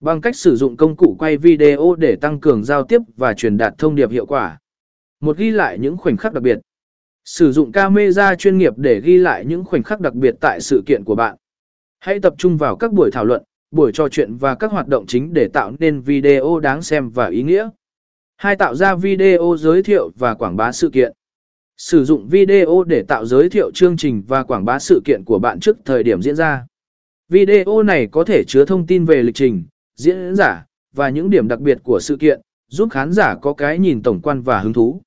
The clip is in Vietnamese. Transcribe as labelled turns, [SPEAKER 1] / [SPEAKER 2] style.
[SPEAKER 1] Bằng cách sử dụng công cụ quay video để tăng cường giao tiếp và truyền đạt thông điệp hiệu quả. Một ghi lại những khoảnh khắc đặc biệt. Sử dụng camera chuyên nghiệp để ghi lại những khoảnh khắc đặc biệt tại sự kiện của bạn. Hãy tập trung vào các buổi thảo luận, buổi trò chuyện và các hoạt động chính để tạo nên video đáng xem và ý nghĩa. Hai tạo ra video giới thiệu và quảng bá sự kiện. Sử dụng video để tạo giới thiệu chương trình và quảng bá sự kiện của bạn trước thời điểm diễn ra. Video này có thể chứa thông tin về lịch trình, diễn giả, và những điểm đặc biệt của sự kiện, giúp khán giả có cái nhìn tổng quan và hứng thú.